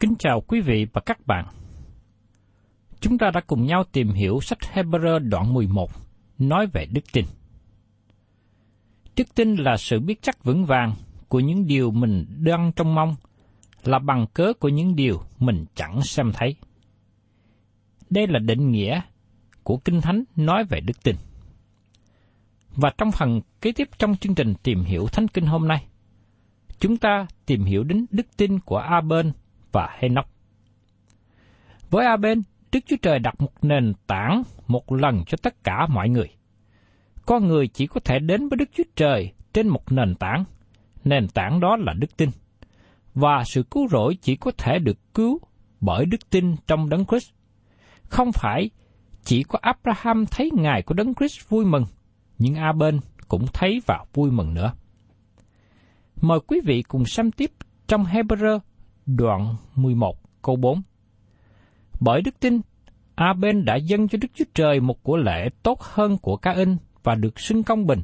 Kính chào quý vị và các bạn. Chúng ta đã cùng nhau tìm hiểu sách Hebrew đoạn 11 nói về đức tin. Đức tin là sự biết chắc vững vàng của những điều mình đang trong mong, là bằng cớ của những điều mình chẳng xem thấy. Đây là định nghĩa của Kinh Thánh nói về đức tin. Và trong phần kế tiếp trong chương trình tìm hiểu Thánh Kinh hôm nay, chúng ta tìm hiểu đến đức tin của A-bên và Henoch. Với A-bên, Đức Chúa Trời đặt một nền tảng một lần cho tất cả mọi người. Con người chỉ có thể đến với Đức Chúa Trời trên một nền tảng. Nền tảng đó là đức tin. Và sự cứu rỗi chỉ có thể được cứu bởi đức tin trong Đấng Christ. Không phải chỉ có Abraham thấy ngài của Đấng Christ vui mừng, nhưng A-bên cũng thấy và vui mừng nữa. Mời quý vị cùng xem tiếp trong Hebrew đoạn 11 câu 4. Bởi đức tin, A-bên đã dâng cho Đức Chúa Trời một của lễ tốt hơn của ca in và được xưng công bình,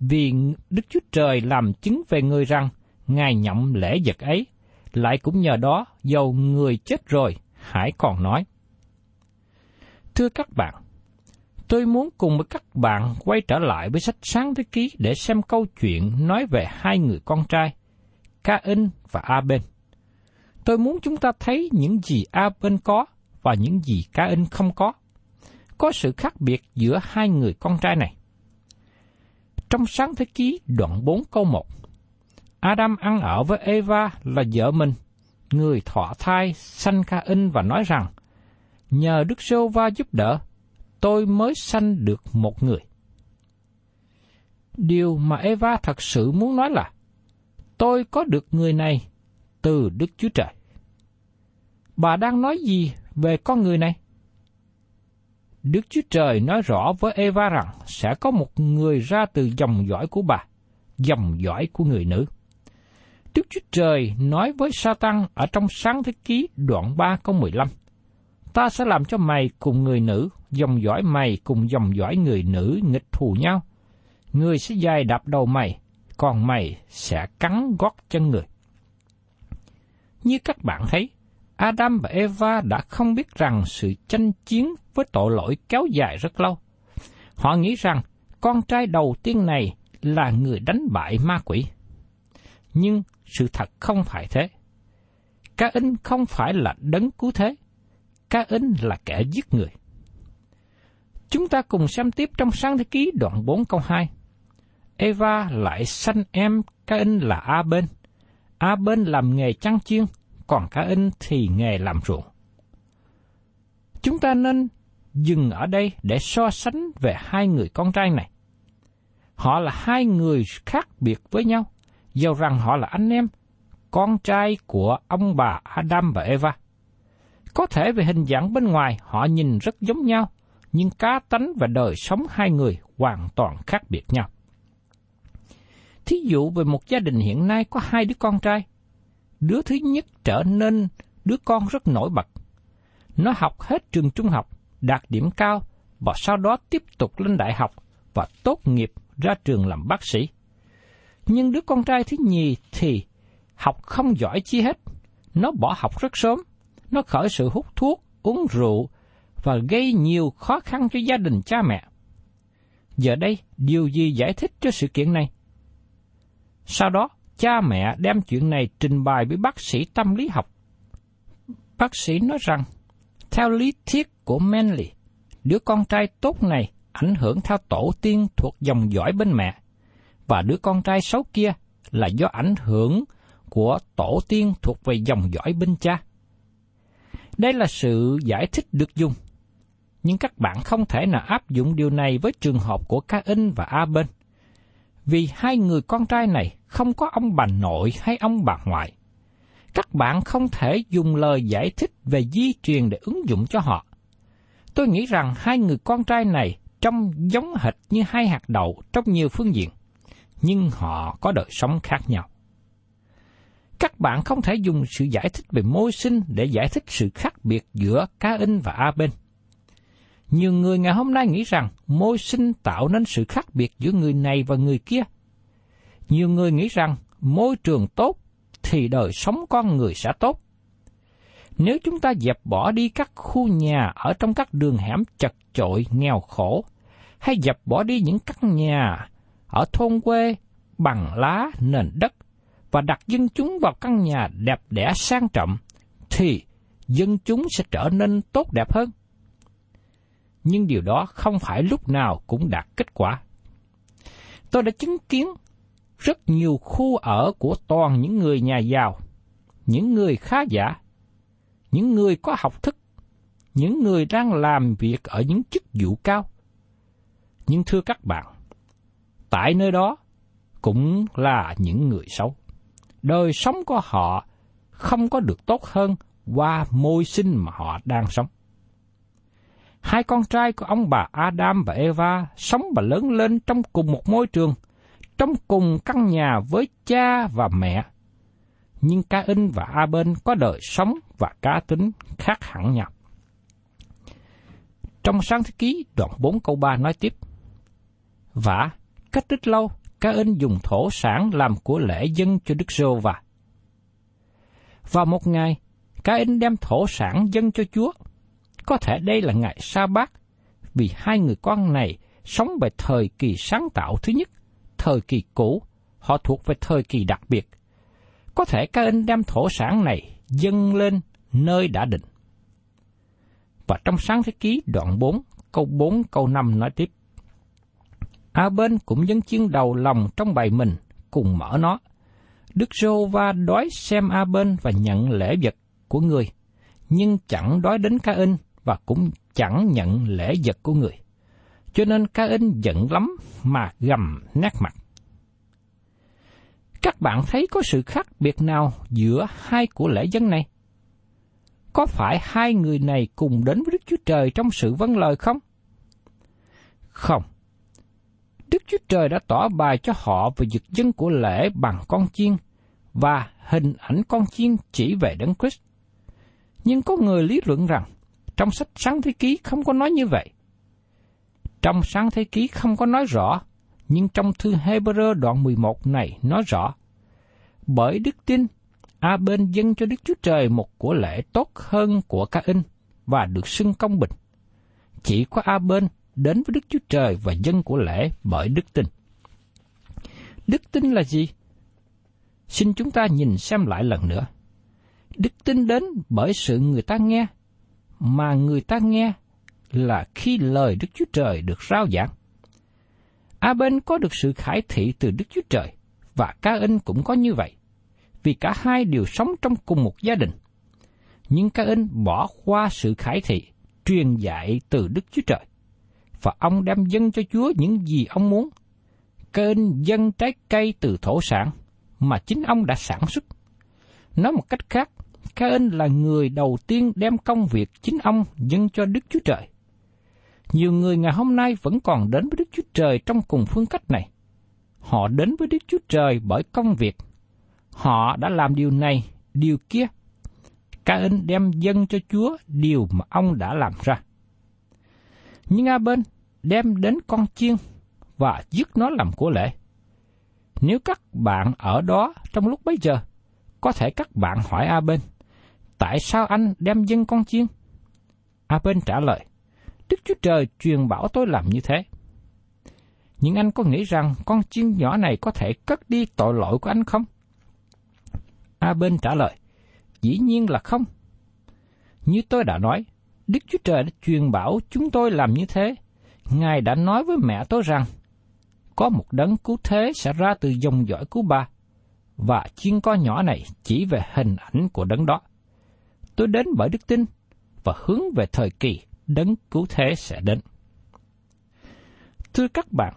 vì Đức Chúa Trời làm chứng về người rằng Ngài nhậm lễ vật ấy, lại cũng nhờ đó dầu người chết rồi, hãy còn nói. Thưa các bạn, tôi muốn cùng với các bạn quay trở lại với sách Sáng Thế Ký để xem câu chuyện nói về hai người con trai, Ca-in và A-bên. Tôi muốn chúng ta thấy những gì A-bên có và những gì Ca-in không có. Có sự khác biệt giữa hai người con trai này. Trong sáng thế ký đoạn 4 câu 1, Adam ăn ở với Eva là vợ mình, người thọ thai sanh Ca-in và nói rằng, nhờ Đức Sô Va giúp đỡ, tôi mới sanh được một người. Điều mà Eva thật sự muốn nói là, tôi có được người này từ Đức Chúa Trời. Bà đang nói gì về con người này? Đức Chúa Trời nói rõ với Eva rằng sẽ có một người ra từ dòng dõi của bà, dòng dõi của người nữ. Đức Chúa Trời nói với Satan ở trong sáng thế ký đoạn 3 câu 15. Ta sẽ làm cho mày cùng người nữ, dòng dõi mày cùng dòng dõi người nữ nghịch thù nhau. Người sẽ dài đạp đầu mày, còn mày sẽ cắn gót chân người. Như các bạn thấy, Adam và Eva đã không biết rằng sự tranh chiến với tội lỗi kéo dài rất lâu. Họ nghĩ rằng con trai đầu tiên này là người đánh bại ma quỷ. Nhưng sự thật không phải thế. Ca In không phải là đấng cứu thế. Ca In là kẻ giết người. Chúng ta cùng xem tiếp trong sáng thế ký đoạn 4 câu 2. Eva lại sanh em Ca In là A Bên. A Bên làm nghề chăn chiên, còn cá In thì nghề làm ruộng. Chúng ta nên dừng ở đây để so sánh về hai người con trai này. Họ là hai người khác biệt với nhau, dầu rằng họ là anh em, con trai của ông bà Adam và Eva. Có thể về hình dạng bên ngoài họ nhìn rất giống nhau, nhưng cá tánh và đời sống hai người hoàn toàn khác biệt nhau. Thí dụ về một gia đình hiện nay có hai đứa con trai. Đứa thứ nhất trở nên đứa con rất nổi bật. Nó học hết trường trung học, đạt điểm cao và sau đó tiếp tục lên đại học và tốt nghiệp ra trường làm bác sĩ. Nhưng đứa con trai thứ nhì thì học không giỏi chi hết. Nó bỏ học rất sớm. Nó khởi sự hút thuốc, uống rượu và gây nhiều khó khăn cho gia đình cha mẹ. Giờ đây, điều gì giải thích cho sự kiện này? Sau đó, cha mẹ đem chuyện này trình bày với bác sĩ tâm lý học. Bác sĩ nói rằng, theo lý thuyết của Manley, đứa con trai tốt này ảnh hưởng theo tổ tiên thuộc dòng dõi bên mẹ, và đứa con trai xấu kia là do ảnh hưởng của tổ tiên thuộc về dòng dõi bên cha. Đây là sự giải thích được dùng, nhưng các bạn không thể nào áp dụng điều này với trường hợp của Ca In và A Bên, vì hai người con trai này không có ông bà nội hay ông bà ngoại. Các bạn không thể dùng lời giải thích về di truyền để ứng dụng cho họ. Tôi nghĩ rằng hai người con trai này trông giống hệt như hai hạt đậu trong nhiều phương diện, nhưng họ có đời sống khác nhau. Các bạn không thể dùng sự giải thích về môi sinh để giải thích sự khác biệt giữa Cá In và A Bên. Nhiều người ngày hôm nay nghĩ rằng môi sinh tạo nên sự khác biệt giữa người này và người kia. Nhiều người nghĩ rằng môi trường tốt thì đời sống con người sẽ tốt. Nếu chúng ta dẹp bỏ đi các khu nhà ở trong các đường hẻm chật chội, nghèo khổ, hay dẹp bỏ đi những căn nhà ở thôn quê bằng lá nền đất và đặt dân chúng vào căn nhà đẹp đẽ sang trọng, thì dân chúng sẽ trở nên tốt đẹp hơn. Nhưng điều đó không phải lúc nào cũng đạt kết quả. Tôi đã chứng kiến rất nhiều khu ở của toàn những người nhà giàu, những người khá giả, những người có học thức, những người đang làm việc ở những chức vụ cao. Nhưng thưa các bạn, tại nơi đó cũng là những người xấu. Đời sống của họ không có được tốt hơn qua môi sinh mà họ đang sống. Hai con trai của ông bà Adam và Eva sống và lớn lên trong cùng một môi trường, trong cùng căn nhà với cha và mẹ. Nhưng Ca In và A Bên có đời sống và cá tính khác hẳn nhau. Trong sáng thế ký đoạn 4 câu 3 nói tiếp, Và cách ít lâu, Ca In dùng thổ sản làm của lễ dân cho Đức Rô và. Vào một ngày, Ca In đem thổ sản dân cho Chúa. Có thể đây là ngày sa bát, vì hai người con này sống về thời kỳ sáng tạo thứ nhất, thời kỳ cũ, họ thuộc về thời kỳ đặc biệt. Có thể Ca In đem thổ sản này dâng lên nơi đã định. Và trong sáng thế ký đoạn 4, câu 4, câu 5 nói tiếp. A bên cũng dâng chiên đầu lòng trong bài mình, cùng mở nó. Đức Rô Va đói xem A bên và nhận lễ vật của người, nhưng chẳng đói đến Ca In và cũng chẳng nhận lễ vật của người. Cho nên Ca In giận lắm mà gầm nét mặt. Các bạn thấy có sự khác biệt nào giữa hai của lễ dân này? Có phải hai người này cùng đến với Đức Chúa Trời trong sự vâng lời không? Không. Đức Chúa Trời đã tỏ bài cho họ về dực dân của lễ bằng con chiên và hình ảnh con chiên chỉ về Đấng Christ. Nhưng có người lý luận rằng trong sách Sáng Thế Ký không có nói như vậy. Trong Sáng Thế Ký không có nói rõ, nhưng trong thư Hebrew đoạn 11 này nói rõ. Bởi đức tin, A bên dâng cho Đức Chúa Trời một của lễ tốt hơn của ca in và được xưng công bình. Chỉ có A bên đến với Đức Chúa Trời và dân của lễ bởi đức tin. Đức tin là gì? Xin chúng ta nhìn xem lại lần nữa. Đức tin đến bởi sự người ta nghe, mà người ta nghe là khi lời Đức Chúa Trời được rao giảng. A bên có được sự khải thị từ Đức Chúa Trời, và Ca In cũng có như vậy, vì cả hai đều sống trong cùng một gia đình. Nhưng Ca In bỏ qua sự khải thị, truyền dạy từ Đức Chúa Trời, và ông đem dâng cho Chúa những gì ông muốn. Ca In dâng trái cây từ thổ sản mà chính ông đã sản xuất. Nói một cách khác, Ca In là người đầu tiên đem công việc chính ông dâng cho Đức Chúa Trời. Nhiều người ngày hôm nay vẫn còn đến với Đức Chúa Trời trong cùng phương cách này. Họ đến với Đức Chúa Trời bởi công việc. Họ đã làm điều này, điều kia. Ca in đem dâng cho Chúa điều mà ông đã làm ra. Nhưng A bên đem đến con chiên và giết nó làm của lễ. Nếu các bạn ở đó trong lúc bấy giờ, có thể các bạn hỏi A bên, tại sao anh đem dân con chiên? A bên trả lời, Đức Chúa Trời truyền bảo tôi làm như thế. Nhưng anh có nghĩ rằng con chiên nhỏ này có thể cất đi tội lỗi của anh không? A bên trả lời, dĩ nhiên là không. Như tôi đã nói, Đức Chúa Trời đã truyền bảo chúng tôi làm như thế. Ngài đã nói với mẹ tôi rằng, có một đấng cứu thế sẽ ra từ dòng dõi của bà, và chiên con nhỏ này chỉ về hình ảnh của đấng đó. Tôi đến bởi đức tin và hướng về thời kỳ đấng cứu thế sẽ đến. Thưa các bạn,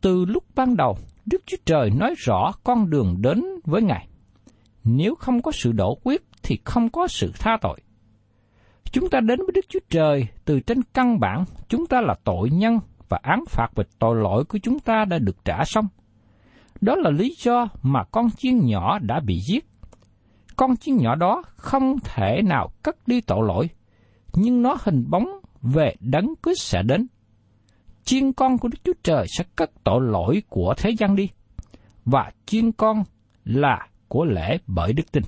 từ lúc ban đầu, Đức Chúa Trời nói rõ con đường đến với Ngài. Nếu không có sự đổ quyết thì không có sự tha tội. Chúng ta đến với Đức Chúa Trời từ trên căn bản chúng ta là tội nhân và án phạt về tội lỗi của chúng ta đã được trả xong. Đó là lý do mà con chiên nhỏ đã bị giết. Con chiên nhỏ đó không thể nào cất đi tội lỗi, nhưng nó hình bóng về đấng Christ sẽ đến. Chiên con của Đức Chúa Trời sẽ cất tội lỗi của thế gian đi, và chiên con là của lễ bởi đức tin.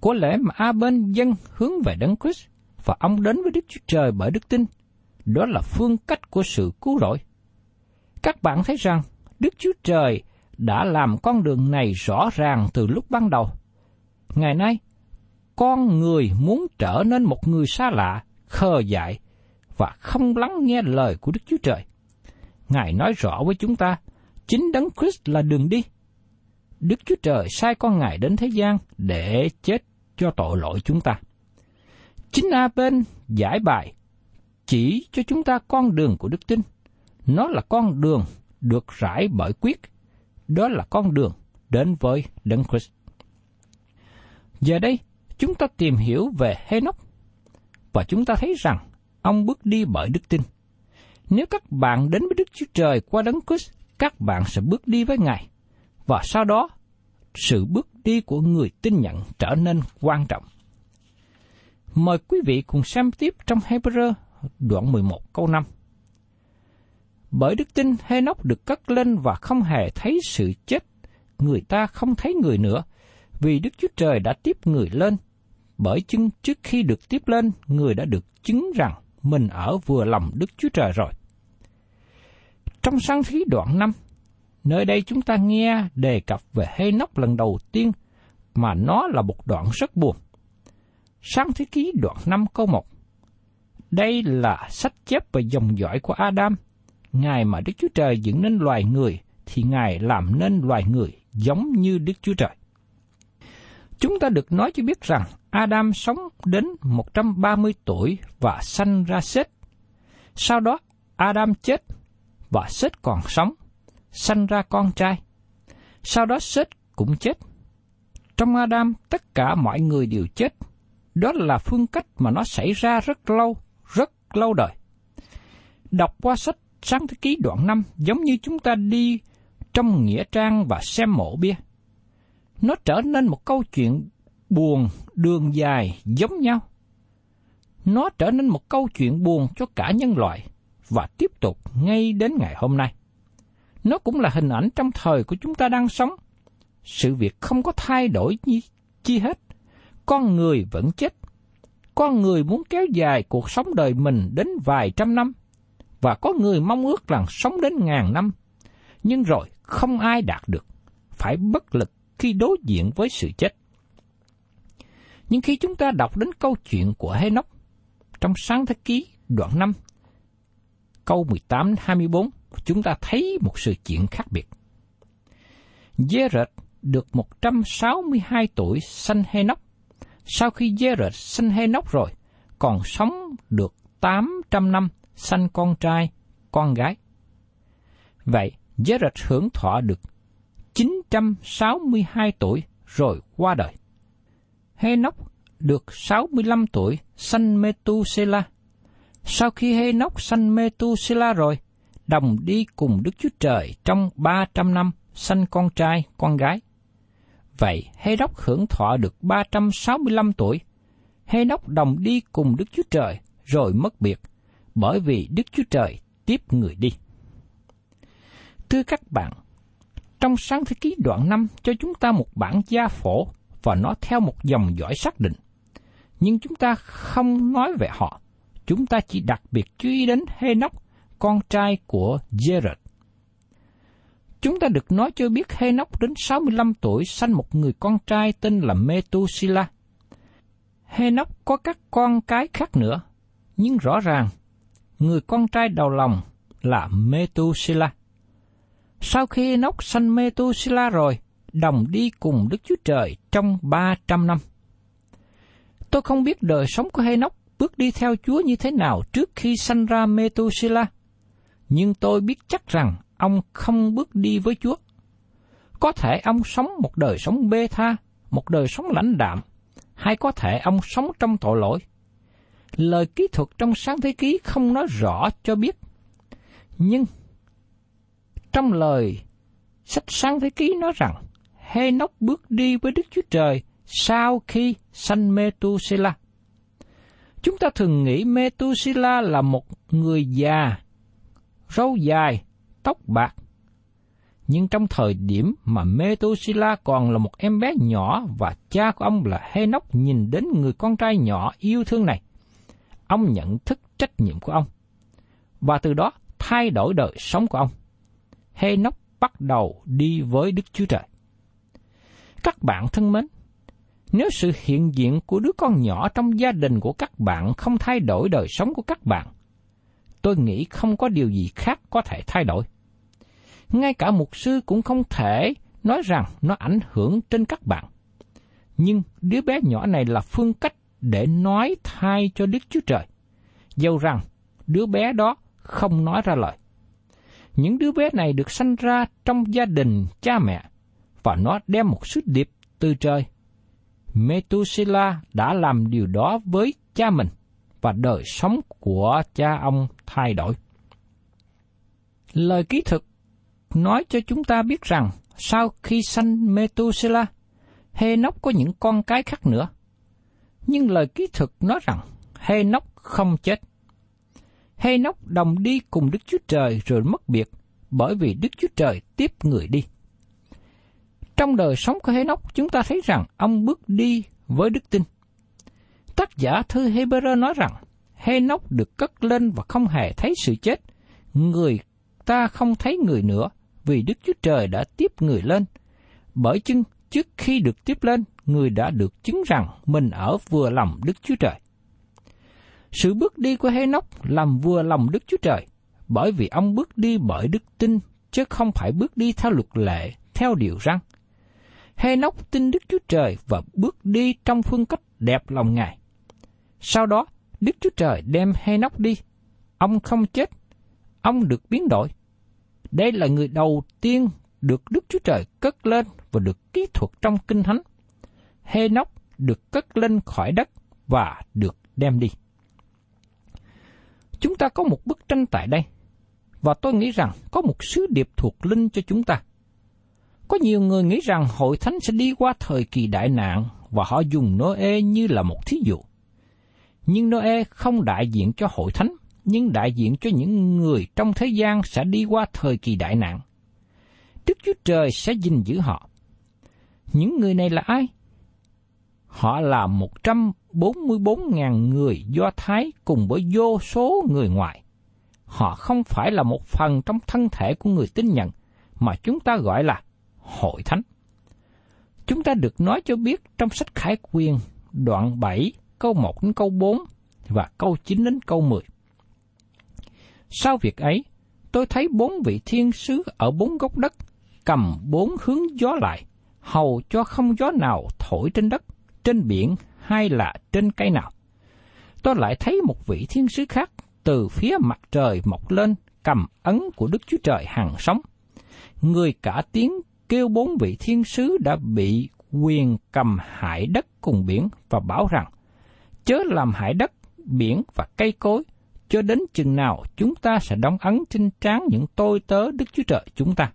Của lễ mà A bên dân hướng về đấng Christ và ông đến với Đức Chúa Trời bởi đức tin, đó là phương cách của sự cứu rỗi. Các bạn thấy rằng Đức Chúa Trời đã làm con đường này rõ ràng từ lúc ban đầu. Ngày nay, con người muốn trở nên một người xa lạ, khờ dại và không lắng nghe lời của Đức Chúa Trời. Ngài nói rõ với chúng ta, chính Đấng Christ là đường đi. Đức Chúa Trời sai con Ngài đến thế gian để chết cho tội lỗi chúng ta. Chính A bên giải bài chỉ cho chúng ta con đường của đức tin. Nó là con đường được rải bởi quyết. Đó là con đường đến với Đấng Christ. Giờ đây, chúng ta tìm hiểu về Henoch và chúng ta thấy rằng ông bước đi bởi đức tin. Nếu các bạn đến với Đức Chúa Trời qua đấng Christ, các bạn sẽ bước đi với Ngài. Và sau đó, sự bước đi của người tin nhận trở nên quan trọng. Mời quý vị cùng xem tiếp trong Hebrew đoạn 11 câu 5. Bởi đức tin Henoch được cất lên và không hề thấy sự chết, người ta không thấy người nữa, vì Đức Chúa Trời đã tiếp người lên. Bởi chứng trước khi được tiếp lên, người đã được chứng rằng mình ở vừa lòng Đức Chúa Trời rồi. Trong sáng thí đoạn 5, nơi đây chúng ta nghe đề cập về hê nóc lần đầu tiên, mà nó là một đoạn rất buồn. Sáng thế ký đoạn 5 câu 1 Đây là sách chép về dòng dõi của Adam. Ngài mà Đức Chúa Trời dựng nên loài người, thì Ngài làm nên loài người giống như Đức Chúa Trời. Chúng ta được nói cho biết rằng Adam sống đến 130 tuổi và sanh ra Seth. Sau đó, Adam chết và Seth còn sống, sanh ra con trai. Sau đó Seth cũng chết. Trong Adam, tất cả mọi người đều chết. Đó là phương cách mà nó xảy ra rất lâu, rất lâu đời. Đọc qua sách Sáng Thế Ký đoạn 5 giống như chúng ta đi trong nghĩa trang và xem mộ bia. Nó trở nên một câu chuyện buồn, đường dài giống nhau. Nó trở nên một câu chuyện buồn cho cả nhân loại và tiếp tục ngay đến ngày hôm nay. Nó cũng là hình ảnh trong thời của chúng ta đang sống. Sự việc không có thay đổi gì, chi hết. Con người vẫn chết. Con người muốn kéo dài cuộc sống đời mình đến vài trăm năm. Và có người mong ước rằng sống đến ngàn năm. Nhưng rồi không ai đạt được. Phải bất lực khi đối diện với sự chết. Nhưng khi chúng ta đọc đến câu chuyện của Hê-nóc trong sáng thế ký đoạn 5, câu 18-24, chúng ta thấy một sự chuyện khác biệt. giê được 162 tuổi sanh Hê-nóc. Sau khi giê sanh Hê-nóc rồi, còn sống được 800 năm sanh con trai, con gái. Vậy, Giê-rệt hưởng thọ được 962 tuổi rồi qua đời. Hê-nóc được 65 tuổi sanh mê tu Sau khi Hê-nóc sanh mê tu rồi, đồng đi cùng Đức Chúa Trời trong 300 năm sanh con trai, con gái. Vậy Hê-nóc hưởng thọ được 365 tuổi. Hê-nóc đồng đi cùng Đức Chúa Trời rồi mất biệt, bởi vì Đức Chúa Trời tiếp người đi. Thưa các bạn, trong sáng thế ký đoạn 5 cho chúng ta một bản gia phổ và nó theo một dòng dõi xác định. Nhưng chúng ta không nói về họ, chúng ta chỉ đặc biệt chú ý đến Hê-nóc, con trai của Jared. Chúng ta được nói cho biết Hê-nóc đến 65 tuổi sanh một người con trai tên là Methuselah. Hê-nóc có các con cái khác nữa, nhưng rõ ràng người con trai đầu lòng là Metusila. Sau khi nóc sanh Metusila rồi, đồng đi cùng Đức Chúa Trời trong 300 năm. Tôi không biết đời sống của Henoch bước đi theo Chúa như thế nào trước khi sanh ra Metusila, nhưng tôi biết chắc rằng ông không bước đi với Chúa. Có thể ông sống một đời sống bê tha, một đời sống lãnh đạm, hay có thể ông sống trong tội lỗi. Lời kỹ thuật trong sáng thế ký không nói rõ cho biết. Nhưng trong lời sách sáng thế ký nói rằng Hê-nóc bước đi với Đức Chúa Trời sau khi sanh mê tu Chúng ta thường nghĩ mê tu là một người già, râu dài, tóc bạc. Nhưng trong thời điểm mà mê tu còn là một em bé nhỏ và cha của ông là Hê-nóc nhìn đến người con trai nhỏ yêu thương này, ông nhận thức trách nhiệm của ông. Và từ đó thay đổi đời sống của ông. Hê-nóc bắt đầu đi với Đức Chúa Trời. Các bạn thân mến, nếu sự hiện diện của đứa con nhỏ trong gia đình của các bạn không thay đổi đời sống của các bạn, tôi nghĩ không có điều gì khác có thể thay đổi. Ngay cả mục sư cũng không thể nói rằng nó ảnh hưởng trên các bạn. Nhưng đứa bé nhỏ này là phương cách để nói thay cho Đức Chúa Trời. Dầu rằng đứa bé đó không nói ra lời những đứa bé này được sanh ra trong gia đình cha mẹ, và nó đem một sứ điệp từ trời. Methuselah đã làm điều đó với cha mình, và đời sống của cha ông thay đổi. Lời ký thực nói cho chúng ta biết rằng sau khi sanh Methuselah, Hê-nóc có những con cái khác nữa. Nhưng lời ký thực nói rằng Hê-nóc không chết. Hê-nóc đồng đi cùng Đức Chúa Trời rồi mất biệt, bởi vì Đức Chúa Trời tiếp người đi. Trong đời sống của Hê-nóc, chúng ta thấy rằng ông bước đi với đức tin. Tác giả thư Hebrew nói rằng, Hê-nóc được cất lên và không hề thấy sự chết. Người ta không thấy người nữa, vì Đức Chúa Trời đã tiếp người lên. Bởi chưng trước khi được tiếp lên, người đã được chứng rằng mình ở vừa lòng Đức Chúa Trời. Sự bước đi của Hê-nóc làm vừa lòng Đức Chúa Trời, bởi vì ông bước đi bởi đức tin, chứ không phải bước đi theo luật lệ, theo điều răng. Hê-nóc tin Đức Chúa Trời và bước đi trong phương cách đẹp lòng Ngài. Sau đó, Đức Chúa Trời đem Hê-nóc đi. Ông không chết, ông được biến đổi. Đây là người đầu tiên được Đức Chúa Trời cất lên và được kỹ thuật trong Kinh Thánh. Hê-nóc được cất lên khỏi đất và được đem đi. Chúng ta có một bức tranh tại đây và tôi nghĩ rằng có một sứ điệp thuộc linh cho chúng ta. Có nhiều người nghĩ rằng hội thánh sẽ đi qua thời kỳ đại nạn và họ dùng Noe như là một thí dụ. Nhưng Noe không đại diện cho hội thánh, nhưng đại diện cho những người trong thế gian sẽ đi qua thời kỳ đại nạn. Đức Chúa Trời sẽ gìn giữ họ. Những người này là ai? Họ là 144.000 người Do Thái cùng với vô số người ngoại họ không phải là một phần trong thân thể của người tin nhận, mà chúng ta gọi là hội thánh. Chúng ta được nói cho biết trong sách Khải Quyền đoạn 7, câu 1 đến câu 4 và câu 9 đến câu 10. Sau việc ấy, tôi thấy bốn vị thiên sứ ở bốn góc đất, cầm bốn hướng gió lại, hầu cho không gió nào thổi trên đất, trên biển hay là trên cây nào. Tôi lại thấy một vị thiên sứ khác từ phía mặt trời mọc lên cầm ấn của Đức Chúa Trời hằng sống. Người cả tiếng kêu bốn vị thiên sứ đã bị quyền cầm hại đất cùng biển và bảo rằng, chớ làm hại đất, biển và cây cối, cho đến chừng nào chúng ta sẽ đóng ấn trên trán những tôi tớ Đức Chúa Trời chúng ta.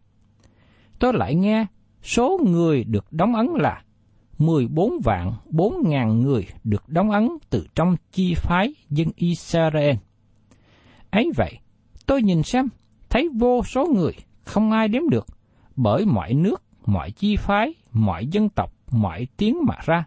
Tôi lại nghe số người được đóng ấn là 14 vạn 4 ngàn người được đóng ấn từ trong chi phái dân Israel. Ấy vậy, tôi nhìn xem, thấy vô số người, không ai đếm được, bởi mọi nước, mọi chi phái, mọi dân tộc, mọi tiếng mà ra.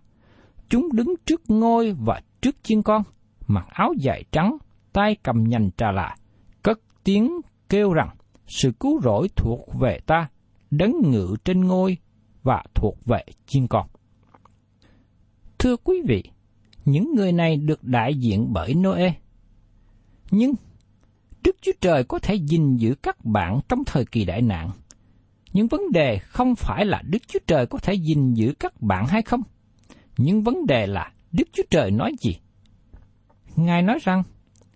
Chúng đứng trước ngôi và trước chiên con, mặc áo dài trắng, tay cầm nhành trà lạ, cất tiếng kêu rằng, sự cứu rỗi thuộc về ta, đấng ngự trên ngôi và thuộc về chiên con. Thưa quý vị, những người này được đại diện bởi Noe. Nhưng Đức Chúa Trời có thể gìn giữ các bạn trong thời kỳ đại nạn. Nhưng vấn đề không phải là Đức Chúa Trời có thể gìn giữ các bạn hay không. Nhưng vấn đề là Đức Chúa Trời nói gì? Ngài nói rằng,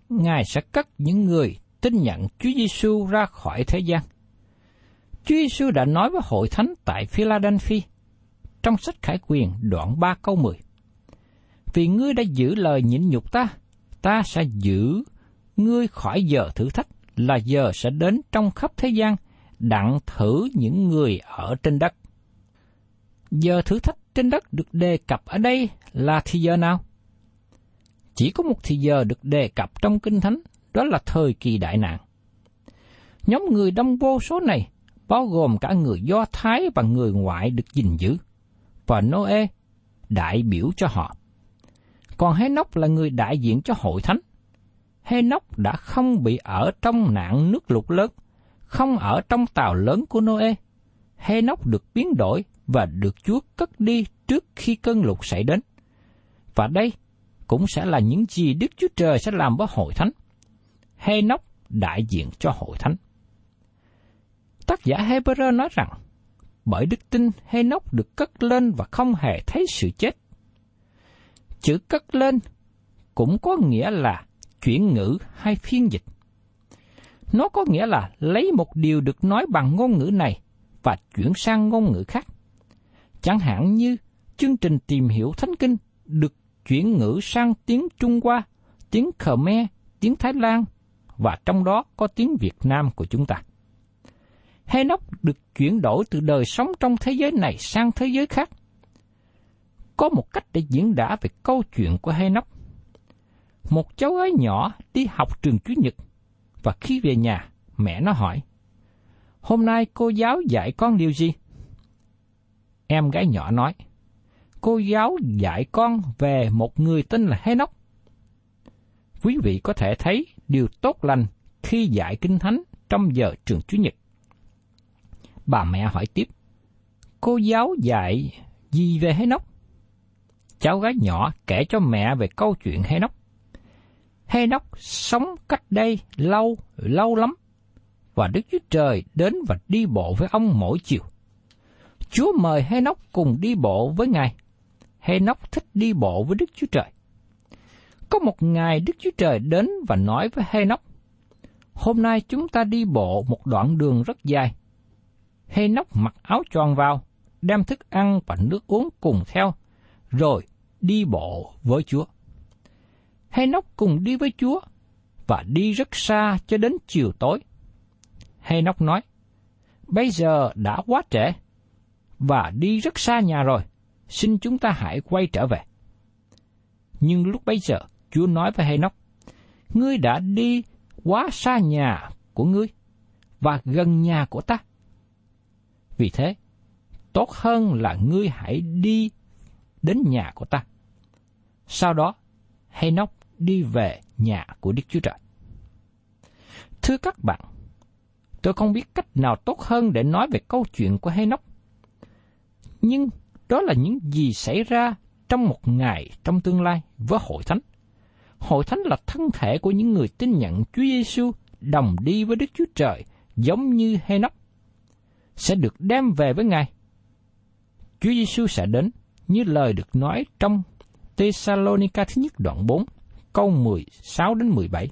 Ngài sẽ cất những người tin nhận Chúa Giêsu ra khỏi thế gian. Chúa Giêsu đã nói với hội thánh tại Philadelphia trong sách Khải Quyền đoạn 3 câu 10. Vì ngươi đã giữ lời nhịn nhục ta, ta sẽ giữ ngươi khỏi giờ thử thách là giờ sẽ đến trong khắp thế gian đặng thử những người ở trên đất. Giờ thử thách trên đất được đề cập ở đây là thì giờ nào? Chỉ có một thì giờ được đề cập trong Kinh Thánh, đó là thời kỳ đại nạn. Nhóm người đông vô số này bao gồm cả người Do Thái và người ngoại được gìn giữ, và Noe đại biểu cho họ. Còn Hê-nóc là người đại diện cho hội thánh. Hê-nóc đã không bị ở trong nạn nước lụt lớn, không ở trong tàu lớn của Noe. Hê-nóc được biến đổi và được Chúa cất đi trước khi cơn lụt xảy đến. Và đây cũng sẽ là những gì Đức Chúa Trời sẽ làm với hội thánh. Hê-nóc đại diện cho hội thánh. Tác giả Hebrew nói rằng, bởi đức tin Hê-nóc được cất lên và không hề thấy sự chết. Chữ cất lên cũng có nghĩa là chuyển ngữ hay phiên dịch. Nó có nghĩa là lấy một điều được nói bằng ngôn ngữ này và chuyển sang ngôn ngữ khác. Chẳng hạn như chương trình tìm hiểu Thánh Kinh được chuyển ngữ sang tiếng Trung Hoa, tiếng Khmer, tiếng Thái Lan và trong đó có tiếng Việt Nam của chúng ta. Henoch được chuyển đổi từ đời sống trong thế giới này sang thế giới khác. Có một cách để diễn đạt về câu chuyện của Henoch. Một cháu gái nhỏ đi học trường Chủ nhật và khi về nhà, mẹ nó hỏi, Hôm nay cô giáo dạy con điều gì? Em gái nhỏ nói, cô giáo dạy con về một người tên là Henoch. Quý vị có thể thấy điều tốt lành khi dạy kinh thánh trong giờ trường Chủ nhật. Bà mẹ hỏi tiếp, cô giáo dạy gì về Henoch? Cháu gái nhỏ kể cho mẹ về câu chuyện Henoch. nóc sống cách đây lâu, lâu lắm, và Đức Chúa Trời đến và đi bộ với ông mỗi chiều. Chúa mời Henoch cùng đi bộ với Ngài. Henoch thích đi bộ với Đức Chúa Trời. Có một ngày Đức Chúa Trời đến và nói với Henoch, Hôm nay chúng ta đi bộ một đoạn đường rất dài. Henoch mặc áo tròn vào, đem thức ăn và nước uống cùng theo, rồi đi bộ với Chúa. Henoch cùng đi với Chúa và đi rất xa cho đến chiều tối. Henoch nói, bây giờ đã quá trễ và đi rất xa nhà rồi, xin chúng ta hãy quay trở về. Nhưng lúc bấy giờ, Chúa nói với Henoch, ngươi đã đi quá xa nhà của ngươi và gần nhà của ta. Vì thế, tốt hơn là ngươi hãy đi đến nhà của ta. Sau đó, Henoch đi về nhà của Đức Chúa Trời. Thưa các bạn, tôi không biết cách nào tốt hơn để nói về câu chuyện của Henoch. Nhưng đó là những gì xảy ra trong một ngày trong tương lai với hội thánh. Hội thánh là thân thể của những người tin nhận Chúa Giêsu đồng đi với Đức Chúa Trời giống như Hê-nóc sẽ được đem về với Ngài. Chúa Giêsu sẽ đến như lời được nói trong Thessalonica thứ nhất đoạn 4, câu 16 đến 17.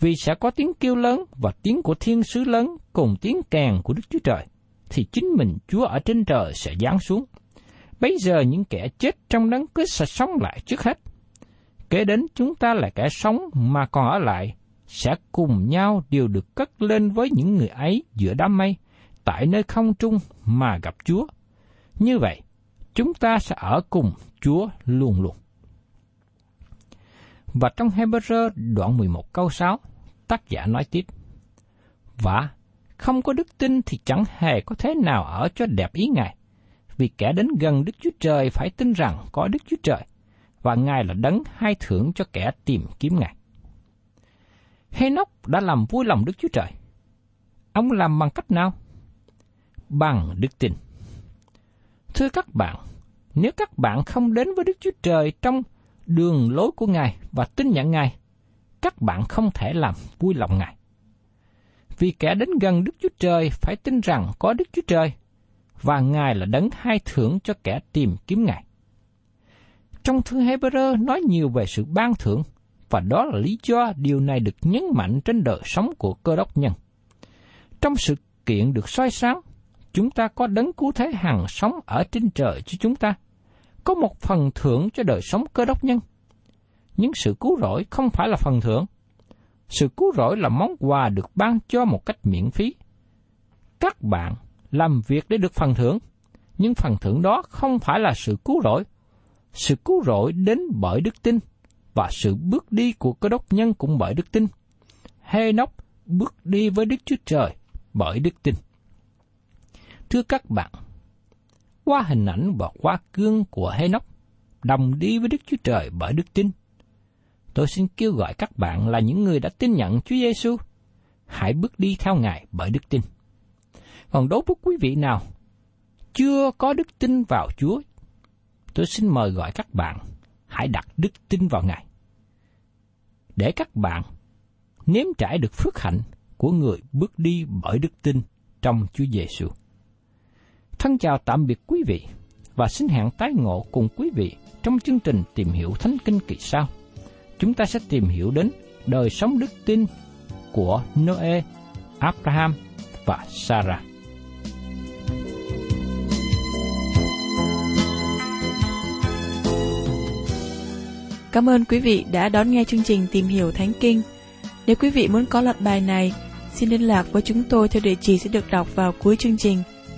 Vì sẽ có tiếng kêu lớn và tiếng của thiên sứ lớn cùng tiếng kèn của Đức Chúa Trời, thì chính mình Chúa ở trên trời sẽ giáng xuống. Bây giờ những kẻ chết trong đấng cứ sẽ sống lại trước hết. Kế đến chúng ta là kẻ sống mà còn ở lại, sẽ cùng nhau đều được cất lên với những người ấy giữa đám mây, tại nơi không trung mà gặp Chúa. Như vậy, chúng ta sẽ ở cùng Chúa luôn luôn. Và trong Hebrew đoạn 11 câu 6, tác giả nói tiếp. Và không có đức tin thì chẳng hề có thế nào ở cho đẹp ý Ngài. Vì kẻ đến gần Đức Chúa Trời phải tin rằng có Đức Chúa Trời, và Ngài là đấng hai thưởng cho kẻ tìm kiếm Ngài. Henoch đã làm vui lòng Đức Chúa Trời. Ông làm bằng cách nào? Bằng đức tin. Thưa các bạn, nếu các bạn không đến với Đức Chúa Trời trong đường lối của Ngài và tin nhận Ngài, các bạn không thể làm vui lòng Ngài. Vì kẻ đến gần Đức Chúa Trời phải tin rằng có Đức Chúa Trời, và Ngài là đấng hai thưởng cho kẻ tìm kiếm Ngài. Trong thư Hebrew nói nhiều về sự ban thưởng, và đó là lý do điều này được nhấn mạnh trên đời sống của cơ đốc nhân. Trong sự kiện được soi sáng, chúng ta có đấng cứu thế hằng sống ở trên trời cho chúng ta. Có một phần thưởng cho đời sống cơ đốc nhân. Nhưng sự cứu rỗi không phải là phần thưởng. Sự cứu rỗi là món quà được ban cho một cách miễn phí. Các bạn làm việc để được phần thưởng, nhưng phần thưởng đó không phải là sự cứu rỗi. Sự cứu rỗi đến bởi đức tin, và sự bước đi của cơ đốc nhân cũng bởi đức tin. Hê-nóc bước đi với Đức Chúa Trời bởi đức tin. Thưa các bạn, qua hình ảnh và qua gương của Hê-nóc, đồng đi với Đức Chúa Trời bởi đức tin. Tôi xin kêu gọi các bạn là những người đã tin nhận Chúa Giêsu, hãy bước đi theo Ngài bởi đức tin. Còn đối với quý vị nào chưa có đức tin vào Chúa, tôi xin mời gọi các bạn hãy đặt đức tin vào Ngài. Để các bạn nếm trải được phước hạnh của người bước đi bởi đức tin trong Chúa Giêsu. Thân chào tạm biệt quý vị và xin hẹn tái ngộ cùng quý vị trong chương trình tìm hiểu Thánh Kinh kỳ sau. Chúng ta sẽ tìm hiểu đến đời sống đức tin của Noe, Abraham và Sarah. Cảm ơn quý vị đã đón nghe chương trình Tìm hiểu Thánh Kinh. Nếu quý vị muốn có loạt bài này, xin liên lạc với chúng tôi theo địa chỉ sẽ được đọc vào cuối chương trình.